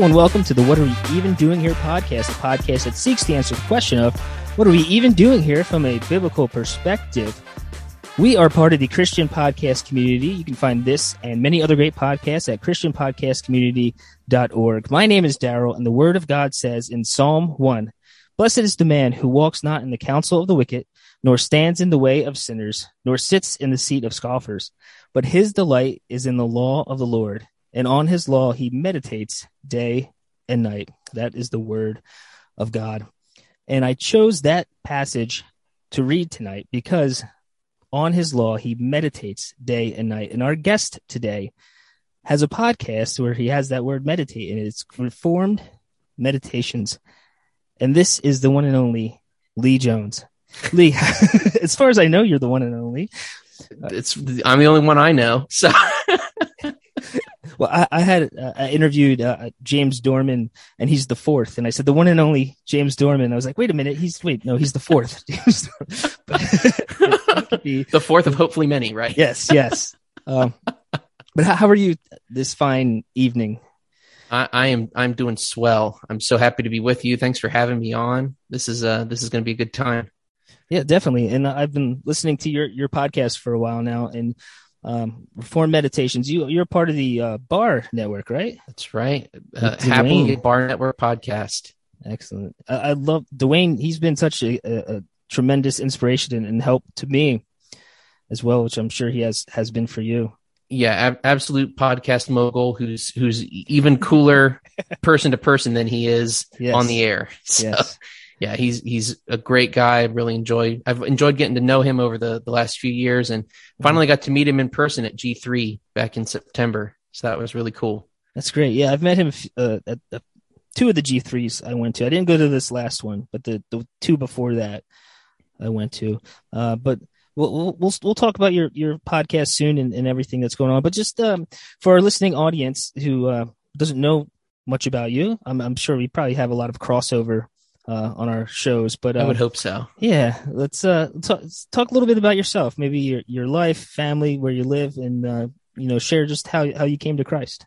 And welcome to the What Are We Even Doing Here podcast, a podcast that seeks to answer the question of what are we even doing here from a biblical perspective. We are part of the Christian podcast community. You can find this and many other great podcasts at christianpodcastcommunity.org. My name is Daryl, and the word of God says in Psalm 1 Blessed is the man who walks not in the counsel of the wicked, nor stands in the way of sinners, nor sits in the seat of scoffers, but his delight is in the law of the Lord and on his law he meditates day and night. That is the word of God. And I chose that passage to read tonight because on his law he meditates day and night. And our guest today has a podcast where he has that word meditate, and it's Reformed Meditations. And this is the one and only Lee Jones. Lee, as far as I know, you're the one and only. It's I'm the only one I know. So well, I, I had uh, I interviewed uh, James Dorman, and he's the fourth. And I said the one and only James Dorman. I was like, wait a minute, he's wait, no, he's the fourth. the fourth of hopefully many, right? Yes, yes. Um, but how, how are you this fine evening? I, I, am I'm doing swell. I'm so happy to be with you. Thanks for having me on. This is uh this is going to be a good time. Yeah, definitely. And I've been listening to your your podcast for a while now, and um, Reform Meditations. You you're part of the uh, Bar Network, right? That's right. Uh, Happily Bar Network podcast. Excellent. I, I, love Dwayne. He's been such a, a, a tremendous inspiration and, and, help to me as well, which I'm sure he has has been for you. Yeah, ab- absolute podcast mogul who's who's even cooler person to person than he is yes. on the air. So, yes yeah, he's he's a great guy. I really enjoyed I've enjoyed getting to know him over the the last few years, and finally got to meet him in person at G3 back in September. So that was really cool. That's great. Yeah, I've met him uh, at, at two of the G3s I went to. I didn't go to this last one, but the the two before that I went to. Uh, but we'll we'll we'll talk about your your podcast soon and, and everything that's going on. But just um, for our listening audience who uh, doesn't know much about you, I'm, I'm sure we probably have a lot of crossover uh, on our shows. But uh, I would hope so. Yeah, let's uh talk, talk a little bit about yourself, maybe your your life, family, where you live, and uh, you know share just how how you came to Christ.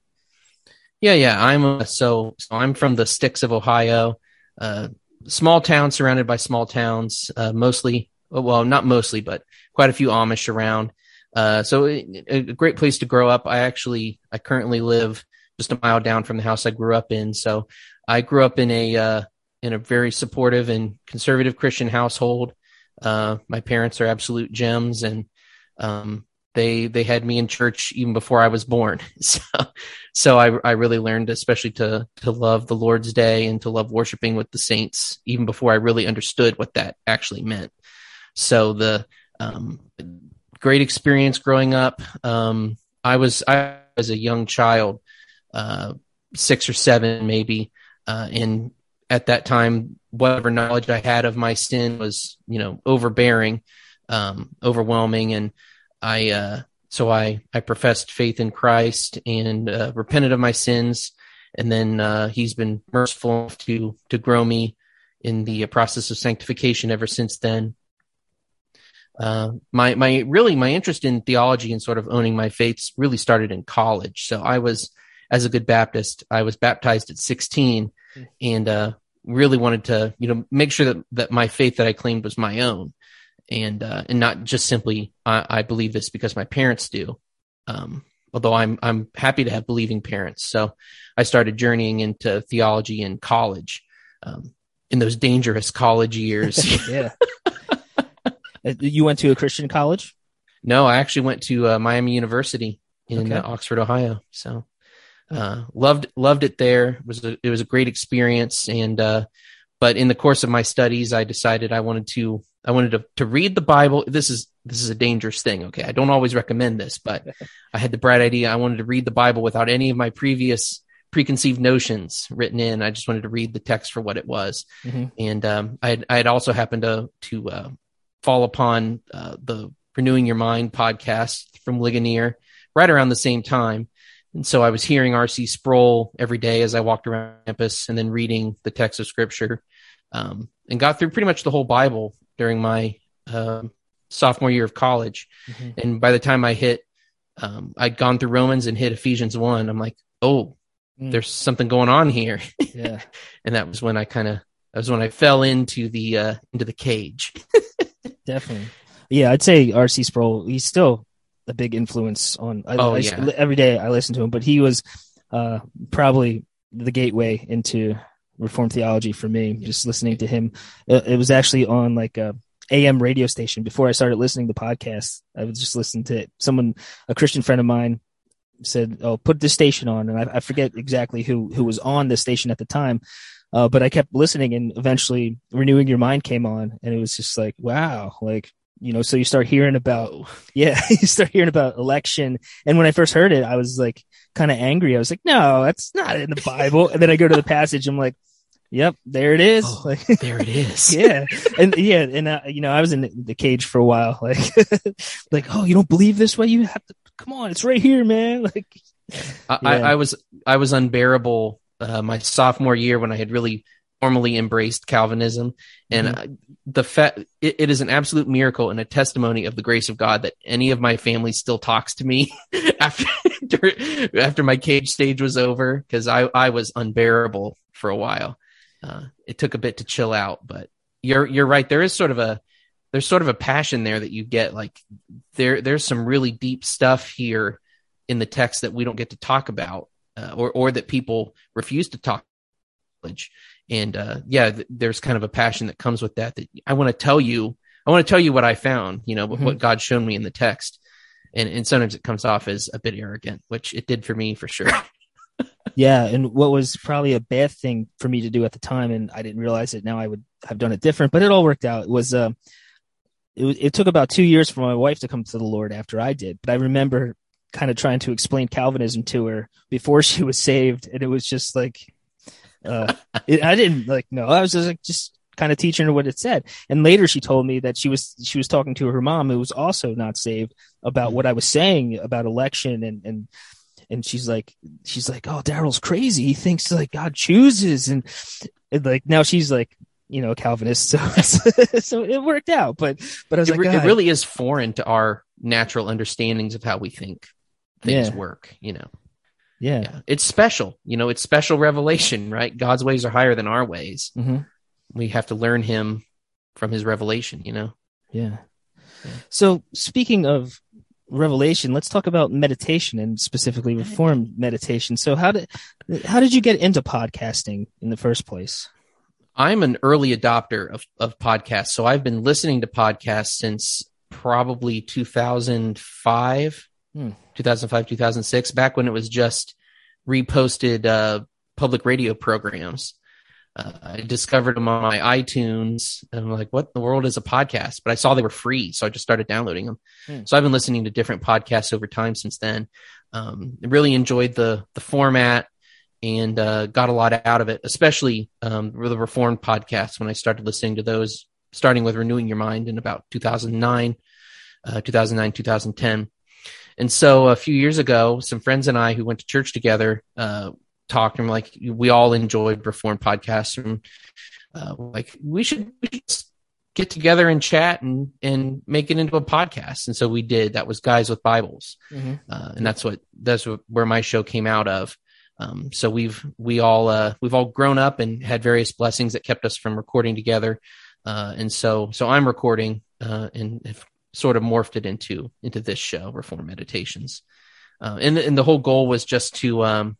Yeah, yeah. I'm uh, so, so I'm from the sticks of Ohio, uh, small town surrounded by small towns, uh, mostly well, not mostly, but quite a few Amish around. Uh, so a great place to grow up. I actually I currently live just a mile down from the house I grew up in. So I grew up in a uh, in a very supportive and conservative Christian household. Uh, my parents are absolute gems, and um, they they had me in church even before I was born. So, so I I really learned, especially to to love the Lord's Day and to love worshiping with the saints, even before I really understood what that actually meant. So the um, great experience growing up. Um, I was I was a young child, uh, six or seven maybe, uh, and at that time, whatever knowledge I had of my sin was, you know, overbearing, um, overwhelming. And I, uh, so I, I professed faith in Christ and, uh, repented of my sins. And then, uh, he's been merciful to, to grow me in the process of sanctification ever since then. Uh, my, my, really, my interest in theology and sort of owning my faiths really started in college. So I was, as a good Baptist, I was baptized at 16 hmm. and, uh, really wanted to, you know, make sure that, that my faith that I claimed was my own and, uh, and not just simply, I, I believe this because my parents do. Um, although I'm, I'm happy to have believing parents. So I started journeying into theology in college, um, in those dangerous college years. yeah. Uh, you went to a Christian college? No, I actually went to uh, Miami University in okay. uh, Oxford, Ohio. So uh, loved loved it there. It was a, it was a great experience, and uh, but in the course of my studies, I decided I wanted to I wanted to to read the Bible. This is this is a dangerous thing. Okay, I don't always recommend this, but I had the bright idea. I wanted to read the Bible without any of my previous preconceived notions written in. I just wanted to read the text for what it was, mm-hmm. and um, I had, I had also happened to to uh, fall upon uh, the Renewing Your Mind podcast from Ligonier right around the same time. And so I was hearing R.C. Sproul every day as I walked around campus and then reading the text of scripture um, and got through pretty much the whole Bible during my uh, sophomore year of college. Mm-hmm. And by the time I hit, um, I'd gone through Romans and hit Ephesians 1. I'm like, oh, Mm. there's something going on here. Yeah. and that was when I kind of that was when I fell into the uh into the cage. Definitely. Yeah, I'd say R.C. Sproul. He's still a big influence on. I, Oh, I- yeah. every day I listen to him, but he was uh, probably the gateway into Reformed theology for me. Just listening to him, it, it was actually on like a AM radio station before I started listening to podcasts. I was just listening to it. someone, a Christian friend of mine, said, "Oh, put this station on," and I, I forget exactly who who was on the station at the time. Uh, but I kept listening, and eventually, "Renewing Your Mind" came on, and it was just like, wow, like you know. So you start hearing about, yeah, you start hearing about election. And when I first heard it, I was like, kind of angry. I was like, no, that's not in the Bible. and then I go to the passage, I'm like, yep, there it is. Oh, Like, there it is. yeah, and yeah, and uh, you know, I was in the cage for a while, like, like, oh, you don't believe this way? You have to come on, it's right here, man. Like, I, I, I was I was unbearable uh, my sophomore year when I had really formally embraced Calvinism, and Mhm. uh, the fact it, it is an absolute miracle and a testimony of the grace of God that any of my family still talks to me after after my cage stage was over because I I was unbearable for a while. Uh, it took a bit to chill out, but you're you're right. There is sort of a there's sort of a passion there that you get. Like there there's some really deep stuff here in the text that we don't get to talk about, uh, or or that people refuse to talk. And uh, yeah, th- there's kind of a passion that comes with that. That I want to tell you, I want to tell you what I found. You know, what- Mhm. what God showed me in the text. And and sometimes it comes off as a bit arrogant, which it did for me for sure. yeah, and what was probably a bad thing for me to do at the time, and I didn't realize it. Now I would have done it different, but it all worked out. It was, uh, it, was- it took about two years for my wife to come to the Lord after I did, but I remember kind of trying to explain Calvinism to her before she was saved, and it was just like, uh, it, I didn't like no, I was just like just kind of teaching her what it said, and later she told me that she was she was talking to her mom who was also not saved about what I was saying about election and and and she's like she's like oh Daryl's crazy. He thinks like God chooses. And, and like now she's like you know Calvinist so so it worked out. But but I was it, like re- it really is foreign to our natural understandings of how we think things Yeah. work. You know, yeah, yeah, it's special. You know, it's special revelation, right? God's ways are higher than our ways. hmm We have to learn Him from His revelation. You know. yeah Yeah. so speaking of revelation let's talk about meditation and specifically reform meditation so how did how did you get into podcasting in the first place I'm an early adopter of, of podcasts. So I've been listening to podcasts since probably 2005, Hmm. 2005, 2006, back when it was just reposted uh, public radio programs. Uh, I discovered them on my iTunes and I'm like, what in the world is a podcast? But I saw they were free. So I just started downloading them. Hmm. So I've been listening to different podcasts over time since then. Um, really enjoyed the, the format and uh, got a lot out of it, especially um, the Reformed podcasts when I started listening to those, starting with Renewing Your Mind in about 2009, uh, 2009, 2010. And so a few years ago, some friends and I who went to church together uh, talked and were like, we all enjoyed Reformed podcasts. And uh, like, we should, we should get together and chat and, and make it into a podcast. And so we did. That was Guys with Bibles uh, and that's what that's what, where my show came out of. Um, so we've we all uh, we've all grown up and had various blessings that kept us from recording together, uh, and so so I'm recording uh, and have sort of morphed it into into this show, Reform Meditations, uh, and and the whole goal was just to um,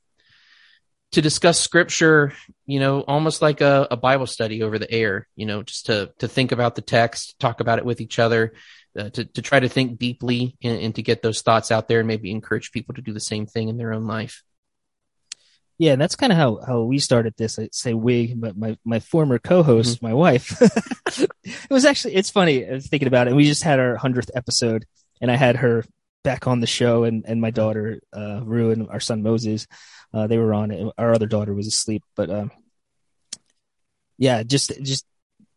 to discuss scripture, you know, almost like a, a Bible study over the air, you know, just to to think about the text, talk about it with each other, uh, to to try to think deeply and, and to get those thoughts out there and maybe encourage people to do the same thing in their own life. Yeah, and that's kind of how how we started this. I say we, but my my former co-host, Mm-hmm. my wife. it was actually it's funny. I was thinking about it. We just had our hundredth episode, and I had her back on the show, and and my daughter uh, Rue and our son Moses, uh, they were on it. Our other daughter was asleep, but um, yeah, just just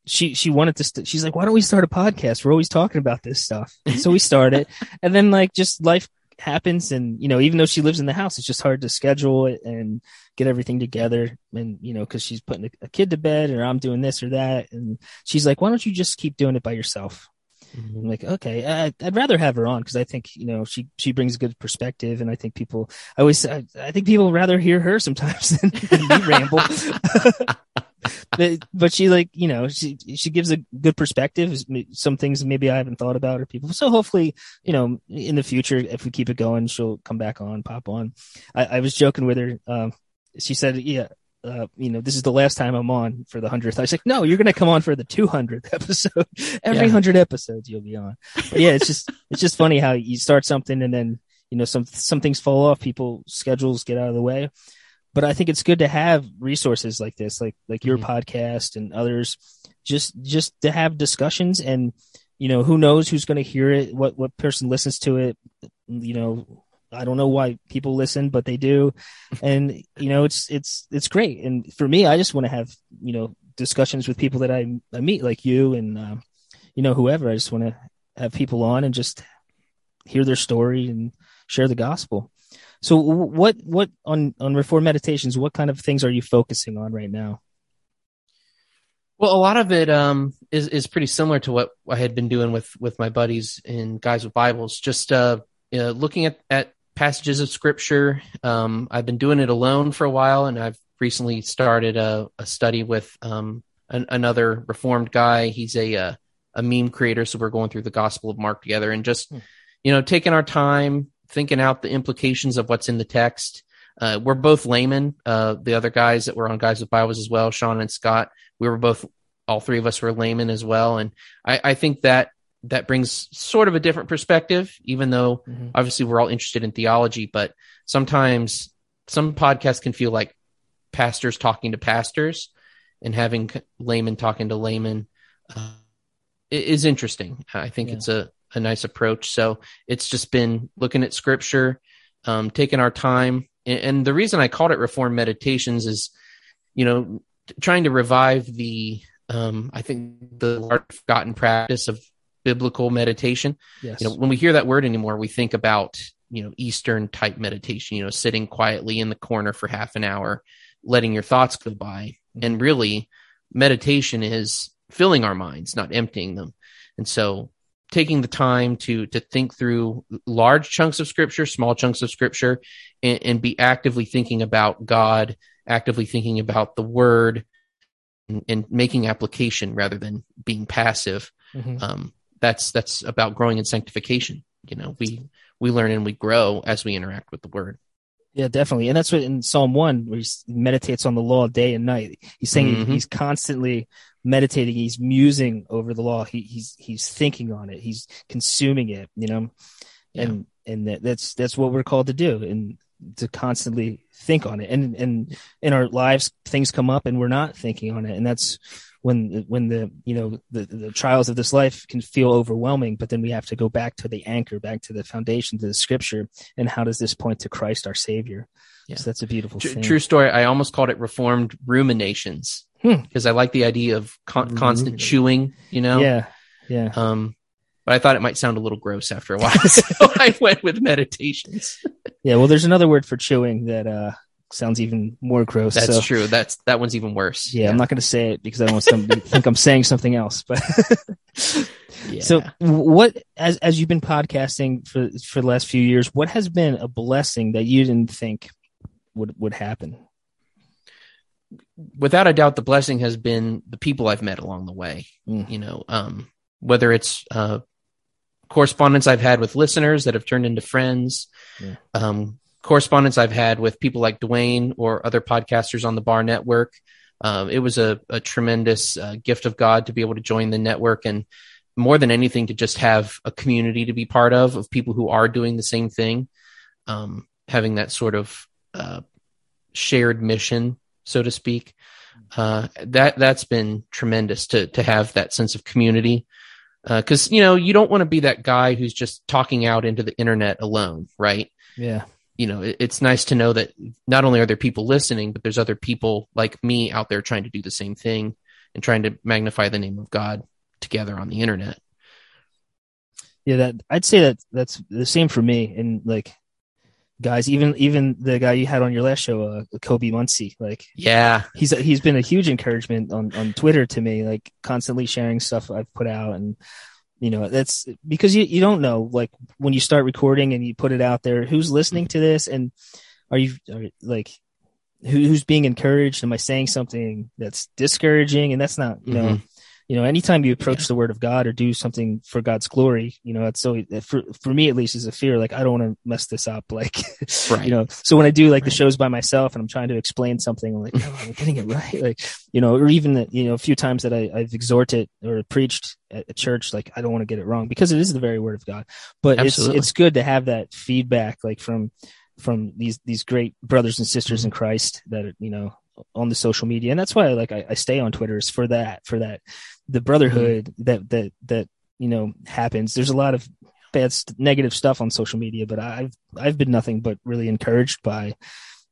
she she wanted to. St- she's like, why don't we start a podcast? We're always talking about this stuff. And so we started, and then like just life happens. And you know even though she lives in the house it's just hard to schedule it and get everything together. And you know because she's putting a, kid to bed or i'm doing this or that. And she's like why don't you just keep doing it by yourself? Mm-hmm. I'm like, okay, I, I'd rather have her on because I think you know she she brings a good perspective, and I think people, I always, I, I think people rather hear her sometimes than, than me ramble. but, but she like you know she she gives a good perspective. Some things maybe I haven't thought about or people. So hopefully you know in the future if we keep it going, she'll come back on, pop on. I, I was joking with her. Um, she said, yeah, uh, you know, this is the last time I'm on for the hundredth. I was like, no, you're going to come on for the 200th episode. Every hundred yeah. episodes you'll be on. But yeah, it's just, it's just funny how you start something and then, you know, some, some things fall off, people schedules get out of the way. But I think it's good to have resources like this, like, like your mm-hmm. podcast and others, just, just to have discussions and, you know, who knows who's going to hear it, what, what person listens to it, you know, I don't know why people listen, but they do. And, you know, it's, it's, it's great. And for me, I just want to have, you know, discussions with people that I, I meet like you and, uh, you know, whoever. I just want to have people on and just hear their story and share the gospel. So what, what on, on reform meditations, what kind of things are you focusing on right now? Well, a lot of it um, is is pretty similar to what I had been doing with with my buddies in guys with Bibles. Just uh, you know, looking at at passages of scripture. Um, I've been doing it alone for a while, and I've recently started a, a study with um, an, another Reformed guy. He's a, a, uh, a meme creator, so we're going through the Gospel of Mark together and just hmm. you know taking our time thinking out the implications of what's in the text. Uh, we're both laymen. Uh, the other guys that were on Guys with Bibles as well, Sean and Scott, we were both, all three of us were laymen as well. And I, I think that that brings sort of a different perspective, even though mm-hmm. obviously we're all interested in theology, but sometimes some podcasts can feel like pastors talking to pastors and having laymen talking to laymen uh, is interesting. I think yeah. it's a, a nice approach. So it's just been looking at scripture, um, taking our time. And, and the reason I called it Reform Meditations is, you know, trying to revive the, um, I think the forgotten practice of biblical meditation. Yes. You know, when we hear that word anymore, we think about, you know, Eastern type meditation, you know, sitting quietly in the corner for half an hour, letting your thoughts go by. Mm-hmm. And really, meditation is filling our minds, not emptying them. And so taking the time to to think through large chunks of scripture, small chunks of scripture, and, and be actively thinking about God, actively thinking about the word, and, and making application rather than being passive. Mm-hmm. Um, that's that's about growing in sanctification. You know, we we learn and we grow as we interact with the word. Yeah, definitely. And that's what in Psalm 1, where he meditates on the law day and night. He's saying mm-hmm. he's constantly meditating, he's musing over the law. He, he's he's thinking on it, he's consuming it, you know. Yeah. And and that, that's that's what we're called to do and to constantly think on it. And and in our lives things come up and we're not thinking on it. And that's when when the you know the, the trials of this life can feel overwhelming but then we have to go back to the anchor back to the foundation to the scripture and how does this point to christ our savior yeah. so that's a beautiful true, true story i almost called it reformed ruminations because hmm. i like the idea of con- constant chewing you know yeah yeah um but I thought it might sound a little gross after a while, so I went with meditations. yeah, well, there's another word for chewing that uh, sounds even more gross. That's so, true. That's that one's even worse. Yeah, yeah. I'm not going to say it because I don't want somebody to think I'm saying something else. But yeah. so, what as as you've been podcasting for for the last few years, what has been a blessing that you didn't think would would happen? Without a doubt, the blessing has been the people I've met along the way. Mm. You know, um, whether it's uh, correspondence I've had with listeners that have turned into friends, yeah. um, correspondence I've had with people like Dwayne or other podcasters on the Bar Network. Um, it was a, a tremendous uh, gift of God to be able to join the network and more than anything to just have a community to be part of of people who are doing the same thing, um, having that sort of uh, shared mission, so to speak. Uh, that that's been tremendous to to have that sense of community because uh, you know you don't want to be that guy who's just talking out into the internet alone, right? Yeah you know, it, it's nice to know that not only are there people listening, but there's other people like me out there trying to do the same thing and trying to magnify the name of God together on the internet. Yeah, that I'd say that that's the same for me. And like, guys, even even the guy you had on your last show, uh, Kobe Muncie, like, yeah, he's he's been a huge encouragement on on Twitter to me, like constantly sharing stuff I've put out and you know that's because you, you don't know like when you start recording and you put it out there who's listening to this? And are you are, like who, who's being encouraged? Am i saying something that's discouraging? And that's not you know Mhm. You know anytime you approach the word of god or do something for god's glory you know it's so for, for me at least is a fear like i don't want to mess this up like Right. you know so when i do like the shows by myself and i'm trying to explain something I'm like oh, i'm getting it right like you know or even the, you know a few times that I, i've exhorted or preached at a church like i don't want to get it wrong because it is the very word of god but Absolutely. it's it's good to have that feedback like from from these these great brothers and sisters Mm-hmm. in christ that are you know on the social media and that's why like I, I stay on twitter is for that for that the brotherhood Mm-hmm. that that that you know happens there's a lot of bad st- negative stuff on social media but i've i've been nothing but really encouraged by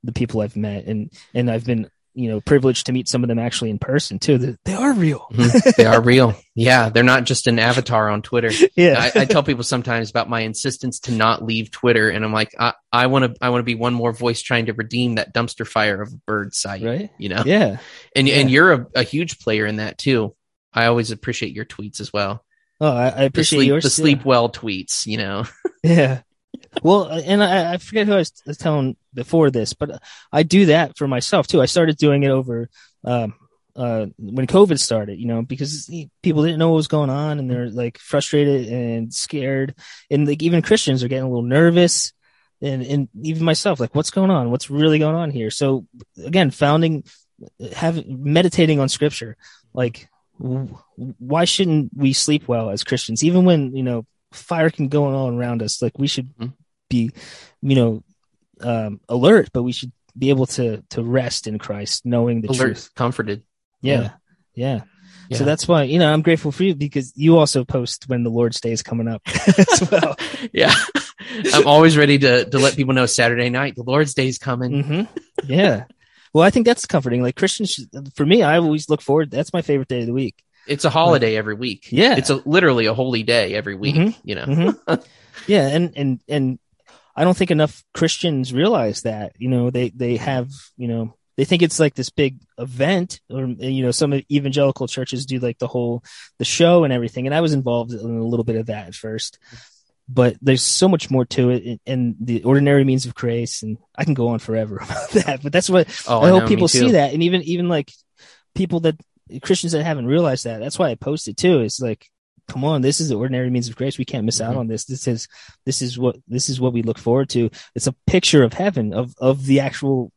the people i've met and and i've been you know privileged to meet some of them actually in person too they, they are real Mhm. they are real. Yeah, they're not just an avatar on Twitter. yeah I, I tell people sometimes about my insistence to not leave Twitter, and I'm like, I want to, I want to be one more voice trying to redeem that dumpster fire of a bird site. right You know, yeah and and you're a, a huge player in that too. I always appreciate your tweets as well. oh i, I The appreciate sleep, yours the sleep well tweets. You know, Yeah. Well, and I, I forget who I was telling before this, but I do that for myself too. I started doing it over um, uh, when COVID started, you know, because people didn't know what was going on and they're like frustrated and scared, and like even Christians are getting a little nervous, and and even myself, like, what's going on? What's really going on here? So again, founding, having meditating on Scripture, like, why shouldn't we sleep well as Christians, even when you know fire can go on around us. Like we should Mhm. be, you know, um, alert, but we should be able to to rest in Christ, knowing the alert, truth. comforted. Yeah. yeah, Yeah. So that's why you know I'm grateful for you because you also post when the Lord's Day is coming up as well. yeah, I'm always ready to to let people know Saturday night, the Lord's Day is coming. hmm Yeah. Well, I think that's comforting. Like Christians, for me, I always look forward. That's my favorite day of the week. It's a holiday every week. Yeah. it's a literally a holy day every week. Mhm. You know, Mhm. yeah, and and and I don't think enough Christians realize that. You know, they they have you know they think it's like this big event, or you know, some evangelical churches do like the whole the show and everything. And I was involved in a little bit of that at first, but there's so much more to it, and- the ordinary means of grace. And I can go on forever about that, but that's what oh, I, hope know, me people see that, and even even like people that Christians that haven't realized that. That's why I posted too. It's like, come on, this is the ordinary means of grace. We can't miss out Mhm. on this. This is this is what this is what we look forward to. It's a picture of heaven of of the actual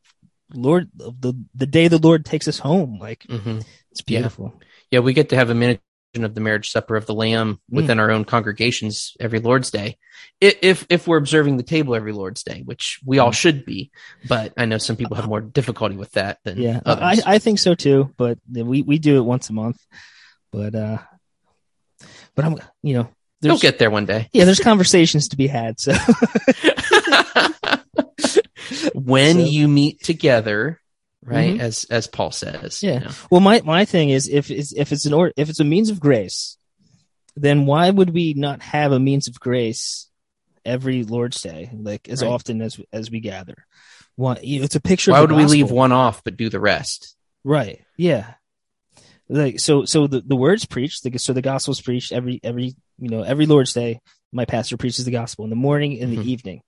Lord of the the day the Lord takes us home. Like Mhm. it's Yeah. beautiful. Yeah, we get to have a minute of the marriage supper of the lamb Mm. within our own congregations every Lord's Day. If if we're observing the table every Lord's Day, which we all Mm. should be, but I know some people have more difficulty with that than Yeah, I others. I think so too. But we we do it once a month. But uh, but I'm you know there's get there one day. yeah there's conversations to be had. So when So- you meet together, right? Mhm. As as Paul says. Yeah. you know. Well, my my thing is if it's if it's an or if it's a means of grace, then why would we not have a means of grace every Lord's Day, like as Right. often as as we gather? Why? You know, it's a picture. Why of would the we leave one off but do the rest? Right. Yeah. Like so. So the the words preached. The, so the gospel's preached every every you know every Lord's Day. My pastor preaches the gospel in the morning and the evening.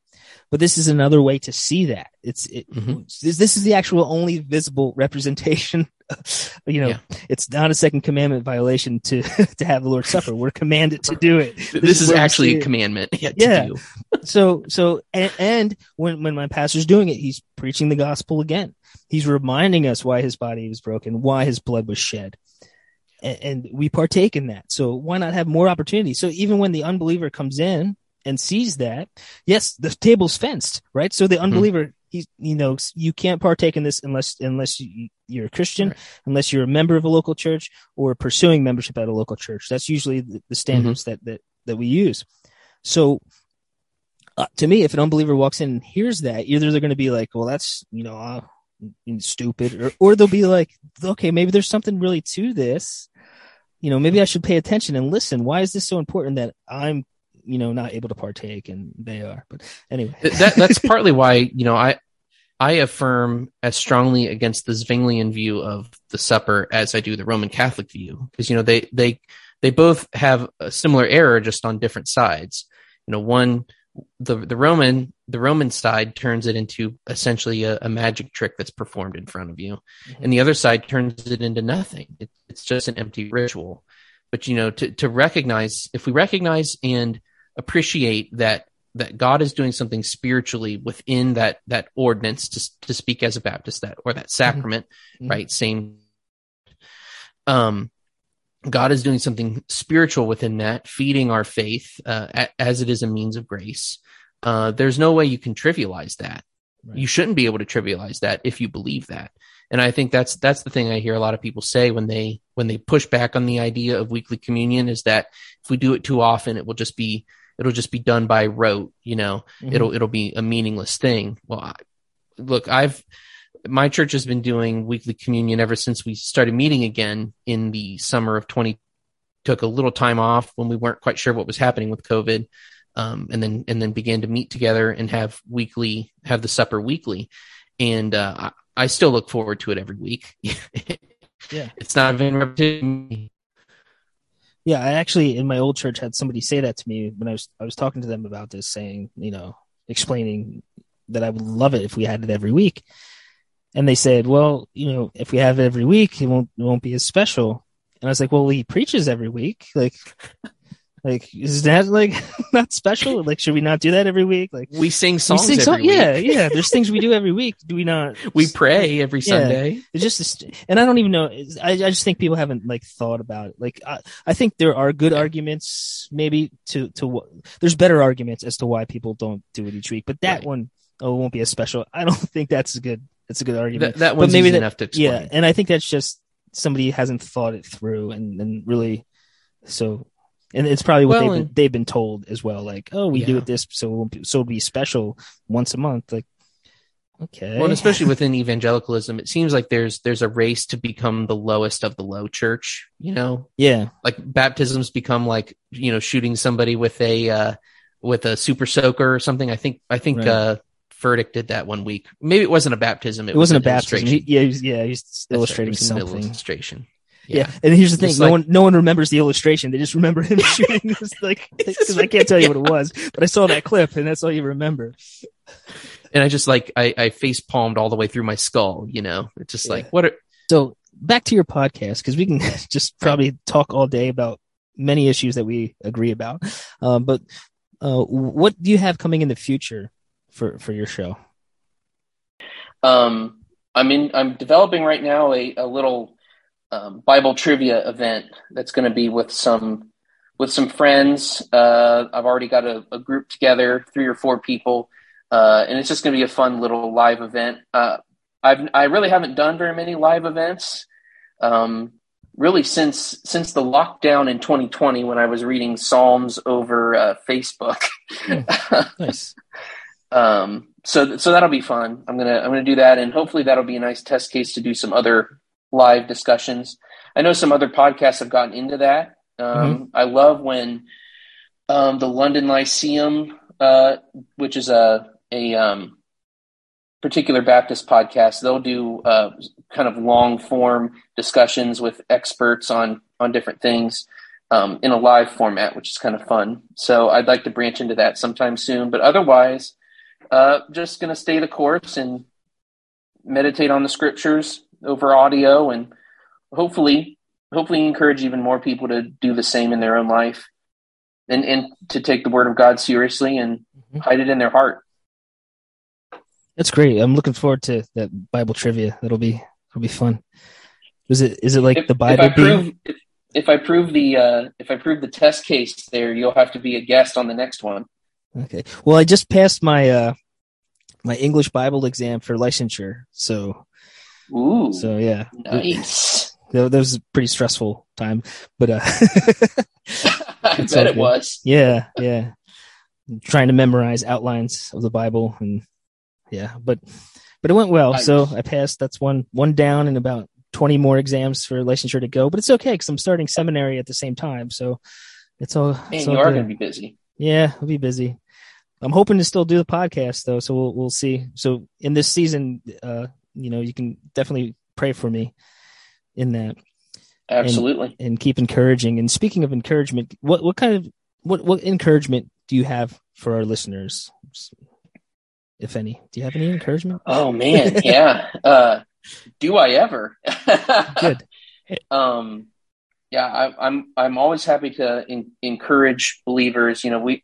But this is another way to see that. It's it, Mhm. this, this is the actual only visible representation. you know, Yeah. it's not a second commandment violation to to have the Lord's Supper. We're commanded to do it. This, is, where we actually a commandment. Yeah. to Yeah. do. So so and, and when when my pastor's doing it, he's preaching the gospel again. He's reminding us why his body was broken, why his blood was shed. And, and we partake in that. So why not have more opportunity? So even when the unbeliever comes in and sees that, yes, the table's fenced, right? So the Mm-hmm. unbeliever, he's, you know, you can't partake in this unless, unless you, you're a Christian, Right. unless you're a member of a local church or pursuing membership at a local church. That's usually the, the standards Mm-hmm. that, that, that we use. So uh, to me, if an unbeliever walks in and hears that, either they're going to be like, well, that's, you know, uh, stupid, or, or they'll be like, okay, maybe there's something really to this. You know, maybe I should pay attention and listen. Why is this so important that I'm, you know, not able to partake and they are? But anyway, that that's partly why you know I I affirm as strongly against the Zwinglian view of the supper as I do the Roman Catholic view because you know they they they both have a similar error just on different sides. You know, one the the Roman the Roman side turns it into essentially a, a magic trick that's performed in front of you, mm-hmm. and the other side turns it into nothing. It, it's just an empty ritual. But you know, to to recognize if we recognize and appreciate that that God is doing something spiritually within that that ordinance to to speak as a Baptist that or that mm-hmm. sacrament, mm-hmm. right? Same. Um, God is doing something spiritual within that, feeding our faith uh, as it is a means of grace. Uh, there's no way you can trivialize that. Right. You shouldn't be able to trivialize that if you believe that. And I think that's that's the thing I hear a lot of people say when they when they push back on the idea of weekly communion is that if we do it too often, it will just be it'll just be done by rote. You know, mm-hmm. it'll it'll be a meaningless thing. Well, I, look, I've my church has been doing weekly communion ever since we started meeting again in the summer of 20 took a little time off when we weren't quite sure what was happening with covid um, and then and then began to meet together and have weekly have the supper weekly and uh, I, I, still look forward to it every week yeah it's not been repetitive yeah i actually in my old church had somebody say that to me when i was i was talking to them about this saying you know explaining that i would love it if we had it every week and they said, well, you know, if we have it every week, it won't it won't be as special. And I was like, well, he preaches every week. Like, like is that like not special? Like, should we not do that every week? Like, we sing songs. We sing songs. Yeah, yeah. There's things we do every week. Do we not? We pray every yeah. Sunday. It's just, and I don't even know. I, I just think people haven't like thought about it. Like, I, I think there are good arguments, maybe to to. There's better arguments as to why people don't do it each week, but that right. one, oh, it won't be as special. I don't think that's a good that's a good argument. That, that one's maybe easy that, enough to explain. Yeah, and I think that's just somebody hasn't thought it through and, and really so and it's probably what well, they've, been, they've been told as well like oh we yeah. do it this so so it'll be special once a month like okay well and especially within evangelicalism it seems like there's there's a race to become the lowest of the low church you know yeah like baptisms become like you know shooting somebody with a uh with a super soaker or something i think i think right. uh Furtick did that one week. Maybe it wasn't a baptism. It, it wasn't a baptism. He, yeah, he yeah, he's illustrating right. something. Illustration. Yeah. yeah. and here's the thing: no one, no one remembers the illustration. They just remember him shooting this, like, because I can't tell you what it was, but I saw that clip, and that's all you remember. And I just like I, I face palmed all the way through my skull. You know, it's just yeah. like what are so back to your podcast because we can just probably talk all day about many issues that we agree about. Um, but uh, what do you have coming in the future for for your show? Um, I'm in. I'm developing right now a, a little um, Bible trivia event that's going to be with some with some friends. Uh, I've already got a, a, group together, three or four people, uh, and it's just going to be a fun little live event. Uh, I've I really haven't done very many live events. Um, really since since the lockdown in 2020 when I was reading Psalms over uh, Facebook. Mm, nice. Um, so so that'll be fun. I'm gonna I'm gonna do that, and hopefully that'll be a nice test case to do some other live discussions. I know some other podcasts have gotten into that. Um, mm-hmm. I love when um, the London Lyceum, uh, which is a a um, particular Baptist podcast, they'll do uh, kind of long form discussions with experts on on different things um, in a live format, which is kind of fun. So I'd like to branch into that sometime soon. But otherwise, uh, just going to stay the course and meditate on the scriptures over audio and hopefully hopefully encourage even more people to do the same in their own life and, and to take the word of God seriously and mm-hmm. hide it in their heart. That's great. I'm looking forward to that Bible trivia. That'll be it'll be fun. Is it is it like if, the Bible? If I prove, if, if I prove the uh, if I prove the test case there, you'll have to be a guest on the next one. Okay. Well, I just passed my uh my English Bible exam for licensure, so Ooh. So yeah. Nice. That, that was a pretty stressful time, but uh I bet it was. Yeah, yeah. trying to memorize outlines of the Bible and yeah, but but it went well. Nice. So I passed. That's one one down and about 20 more exams for licensure to go, but it's okay because I'm starting seminary at the same time. So it's all. And it's you all are going to be busy. Yeah, I'll be busy. I'm hoping to still do the podcast though, so we'll we'll see. So in this season, uh, you know, you can definitely pray for me in that. Absolutely. And, and keep encouraging. And speaking of encouragement, what what kind of what what encouragement do you have for our listeners, if any? Do you have any encouragement? Oh man, yeah. Uh, do I ever? Good. Um, yeah, I, I'm I'm always happy to in, encourage believers. You know, we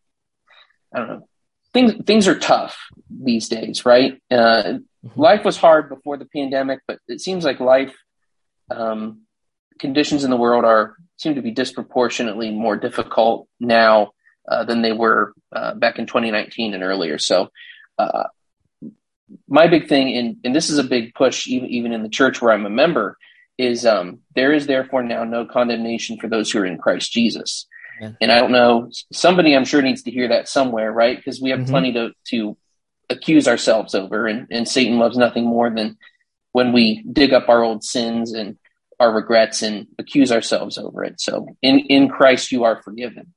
I don't know things things are tough these days, right? Uh, mm-hmm. Life was hard before the pandemic, but it seems like life um, conditions in the world are seem to be disproportionately more difficult now uh, than they were uh, back in 2019 and earlier. So, uh, my big thing, and and this is a big push, even even in the church where I'm a member, is um, there is therefore now no condemnation for those who are in Christ Jesus. Yeah. And I don't know, somebody I'm sure needs to hear that somewhere, right? Because we have mm-hmm. plenty to to accuse ourselves over, and and Satan loves nothing more than when we dig up our old sins and our regrets and accuse ourselves over it. So in in Christ you are forgiven.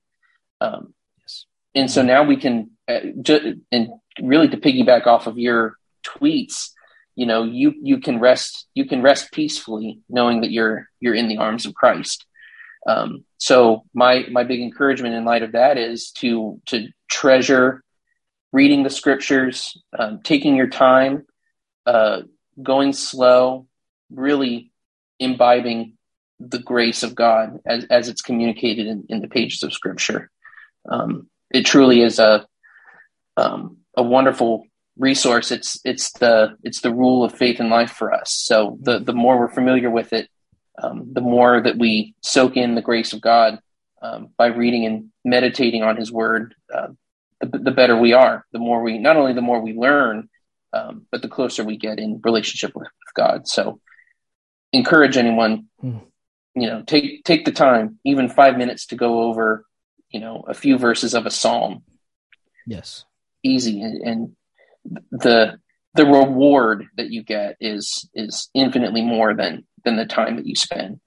Um, yes. And so now we can, uh, ju- and really to piggyback off of your tweets, you know, you you can rest you can rest peacefully knowing that you're you're in the arms of Christ. Um, so my my big encouragement in light of that is to to treasure reading the scriptures, um, taking your time, uh, going slow, really imbibing the grace of God as, as it's communicated in, in the pages of Scripture. Um, it truly is a um, a wonderful resource. It's it's the it's the rule of faith and life for us. So the the more we're familiar with it, um, the more that we soak in the grace of God um, by reading and meditating on His Word, uh, the, the, better we are. The more we not only the more we learn, um, but the closer we get in relationship with, with God. So encourage anyone, hmm. you know, take take the time, even five minutes, to go over, you know, a few verses of a psalm. Yes, easy, and, and the the reward that you get is is infinitely more than than the time that you spend.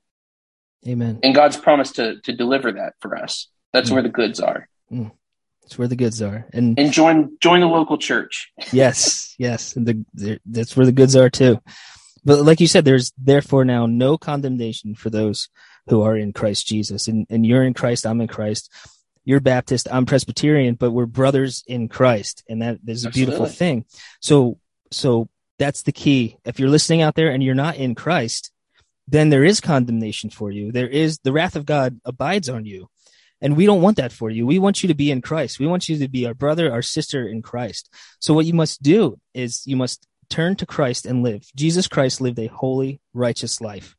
Amen. And God's promised to to deliver that for us. That's mm. where the goods are. Mm. That's where the goods are. And and join join the local church. yes, yes, and the, the, that's where the goods are too. But like you said, there's therefore now no condemnation for those who are in Christ Jesus. And, and you're in Christ, I'm in Christ. You're Baptist, I'm Presbyterian, but we're brothers in Christ. And that is a Absolutely. beautiful thing. So, so that's the key. If you're listening out there and you're not in Christ, then there is condemnation for you. There is the wrath of God abides on you. And we don't want that for you. We want you to be in Christ. We want you to be our brother, our sister in Christ. So what you must do is you must turn to Christ and live. Jesus Christ lived a holy, righteous life.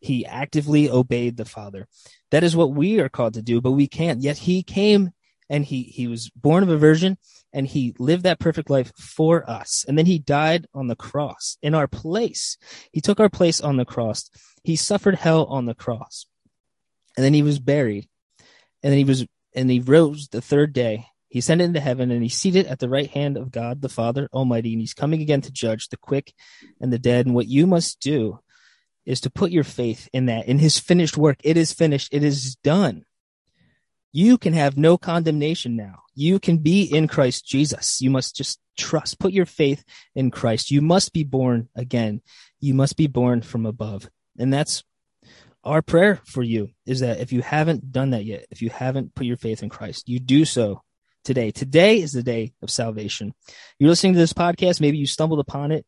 He actively obeyed the Father. That is what we are called to do, but we can't. Yet he came and he, he was born of a virgin and he lived that perfect life for us. And then he died on the cross in our place. He took our place on the cross. He suffered hell on the cross. And then he was buried. And then he was, and he rose the third day he ascended into heaven and he's seated at the right hand of God the Father Almighty, and he's coming again to judge the quick and the dead. And what you must do is to put your faith in that, in his finished work. It is finished, it is done. You can have no condemnation now. You can be in Christ Jesus. You must just trust, put your faith in Christ. You must be born again. You must be born from above. And that's our prayer for you is that if you haven't done that yet, if you haven't put your faith in Christ, you do so today. Today is the day of salvation. You're listening to this podcast. Maybe you stumbled upon it,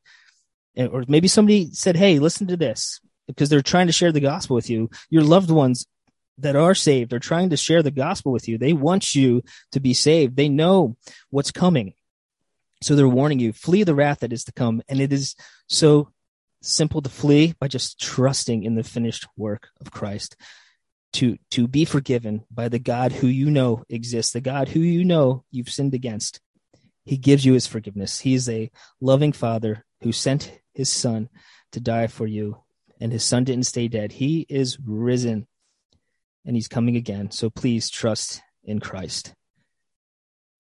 or maybe somebody said, Hey, listen to this because they're trying to share the gospel with you. Your loved ones that are saved are trying to share the gospel with you. They want you to be saved. They know what's coming. So they're warning you, flee the wrath that is to come. And it is so simple to flee by just trusting in the finished work of Christ to to be forgiven by the God who you know exists, the God who you know you've sinned against. He gives you his forgiveness. He is a loving father who sent his son to die for you, and his son didn't stay dead. He is risen and he's coming again. So please trust in Christ.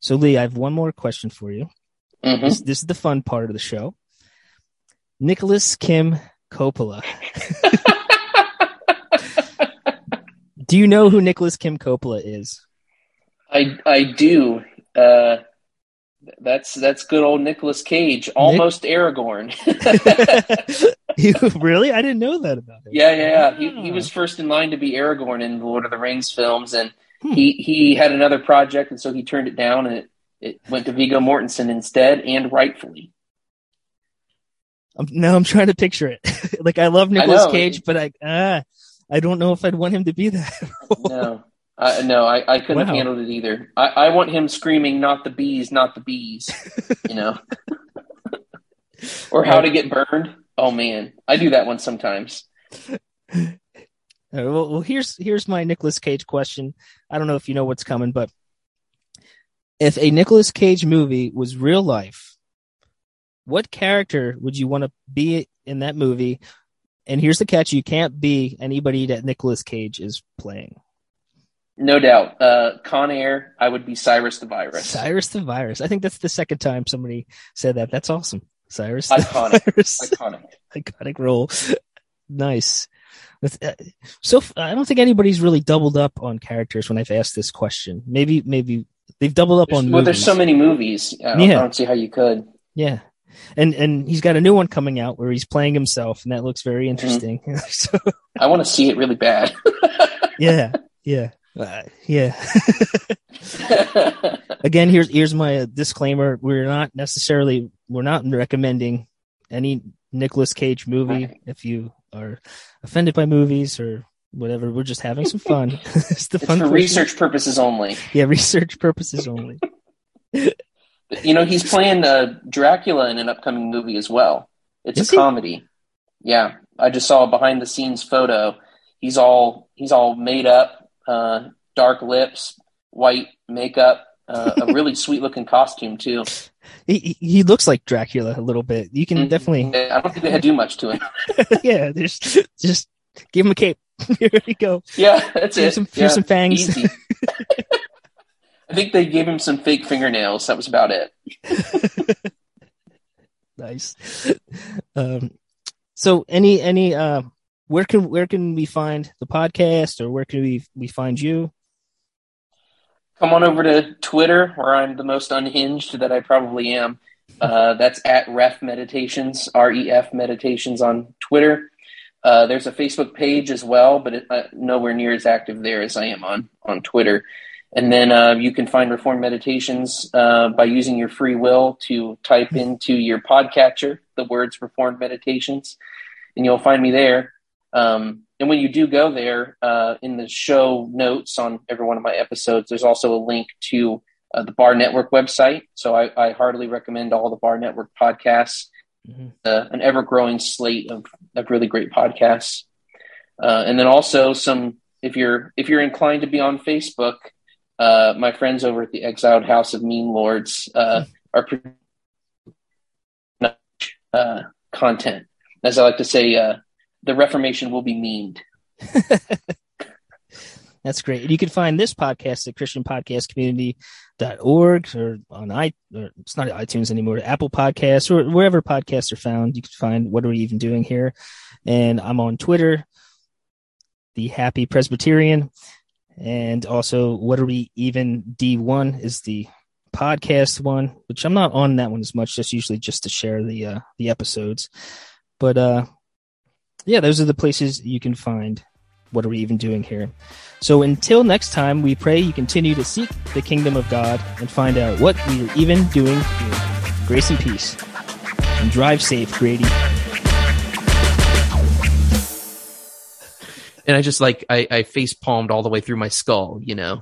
So, Lee, I have one more question for you. Mm-hmm. This, this is the fun part of the show. Nicolas Kim Coppola. Do you know who Nicolas Kim Coppola is? I I do. Uh, That's that's good old Nicolas Cage, almost Nick? Aragorn. you, really? I didn't know that about him. Yeah, yeah, yeah. He, he was first in line to be Aragorn in the Lord of the Rings films, and hmm. he he had another project, and so he turned it down, and it, it went to Viggo Mortensen instead, and rightfully. I'm, now I'm trying to picture it. like I love Nicolas Cage, but I ah, I don't know if I'd want him to be that. no, uh, no, I, I couldn't wow. handle it either. I, I want him screaming, "Not the bees, not the bees," you know, or how to get burned. Oh man, I do that one sometimes. well, well, here's here's my Nicolas Cage question. I don't know if you know what's coming, but if a Nicolas Cage movie was real life, what character would you want to be in that movie? And here's the catch: you can't be anybody that Nicolas Cage is playing. No doubt. Uh, Con Air, I would be Cyrus the Virus. Cyrus the Virus. I think that's the second time somebody said that. That's awesome. Cyrus Iconic. the Virus. Iconic. Iconic role. nice. Uh, so I don't think anybody's really doubled up on characters when I've asked this question. Maybe, maybe they've doubled up there's, on. Well, movies. there's so many movies. I yeah. I don't see how you could. Yeah, and and he's got a new one coming out where he's playing himself, and that looks very mm-hmm. interesting. Mm-hmm. so, I want to see it really bad. yeah, yeah. Uh, yeah. Again, here's here's my disclaimer: we're not necessarily we're not recommending any Nicolas Cage movie. Right. If you are offended by movies or whatever, we're just having some fun. it's the fun for research purposes only. Yeah, research purposes only. you know, he's playing uh, Dracula in an upcoming movie as well. It's Is a he? comedy. Yeah, I just saw a behind the scenes photo. He's all he's all made up uh, dark lips, white makeup, uh, a really sweet looking costume too. He he looks like Dracula a little bit. You can mm-hmm. definitely. I don't think they had to do much to him. yeah, just just give him a cape. Here we go. Yeah, that's here's it. Some, here's yeah, some fangs. I think they gave him some fake fingernails. That was about it. nice. Um, so any any uh, where can where can we find the podcast or where can we we find you? Come on over to Twitter, where I'm the most unhinged that I probably am. Uh, that's at Ref Meditations, R E F Meditations on Twitter. Uh, there's a Facebook page as well, but it, uh, nowhere near as active there as I am on on Twitter. And then uh, you can find Reformed Meditations uh, by using your free will to type into your podcatcher the words Reformed Meditations, and you'll find me there. Um, and when you do go there, uh, in the show notes on every one of my episodes, there's also a link to uh, the Bar Network website. So I, I, heartily recommend all the Bar Network podcasts, mm-hmm. uh, an ever growing slate of, of really great podcasts. Uh, and then also some, if you're if you're inclined to be on Facebook, uh, my friends over at the Exiled House of Mean Lords uh, mm-hmm. are content, as I like to say the Reformation will be meaned. That's great. You can find this podcast at christianpodcastcommunity.org or on i or it's not iTunes anymore, Apple Podcasts or wherever podcasts are found. You can find what are we even doing here. And I'm on Twitter, the Happy Presbyterian, and also what are we even D1 is the podcast one, which I'm not on that one as much, just usually just to share the uh, the episodes. But uh yeah, those are the places you can find what are we even doing here. So until next time, we pray you continue to seek the kingdom of God and find out what we are even doing here. Grace and peace. And drive safe, Grady. And I just like I, I face palmed all the way through my skull, you know.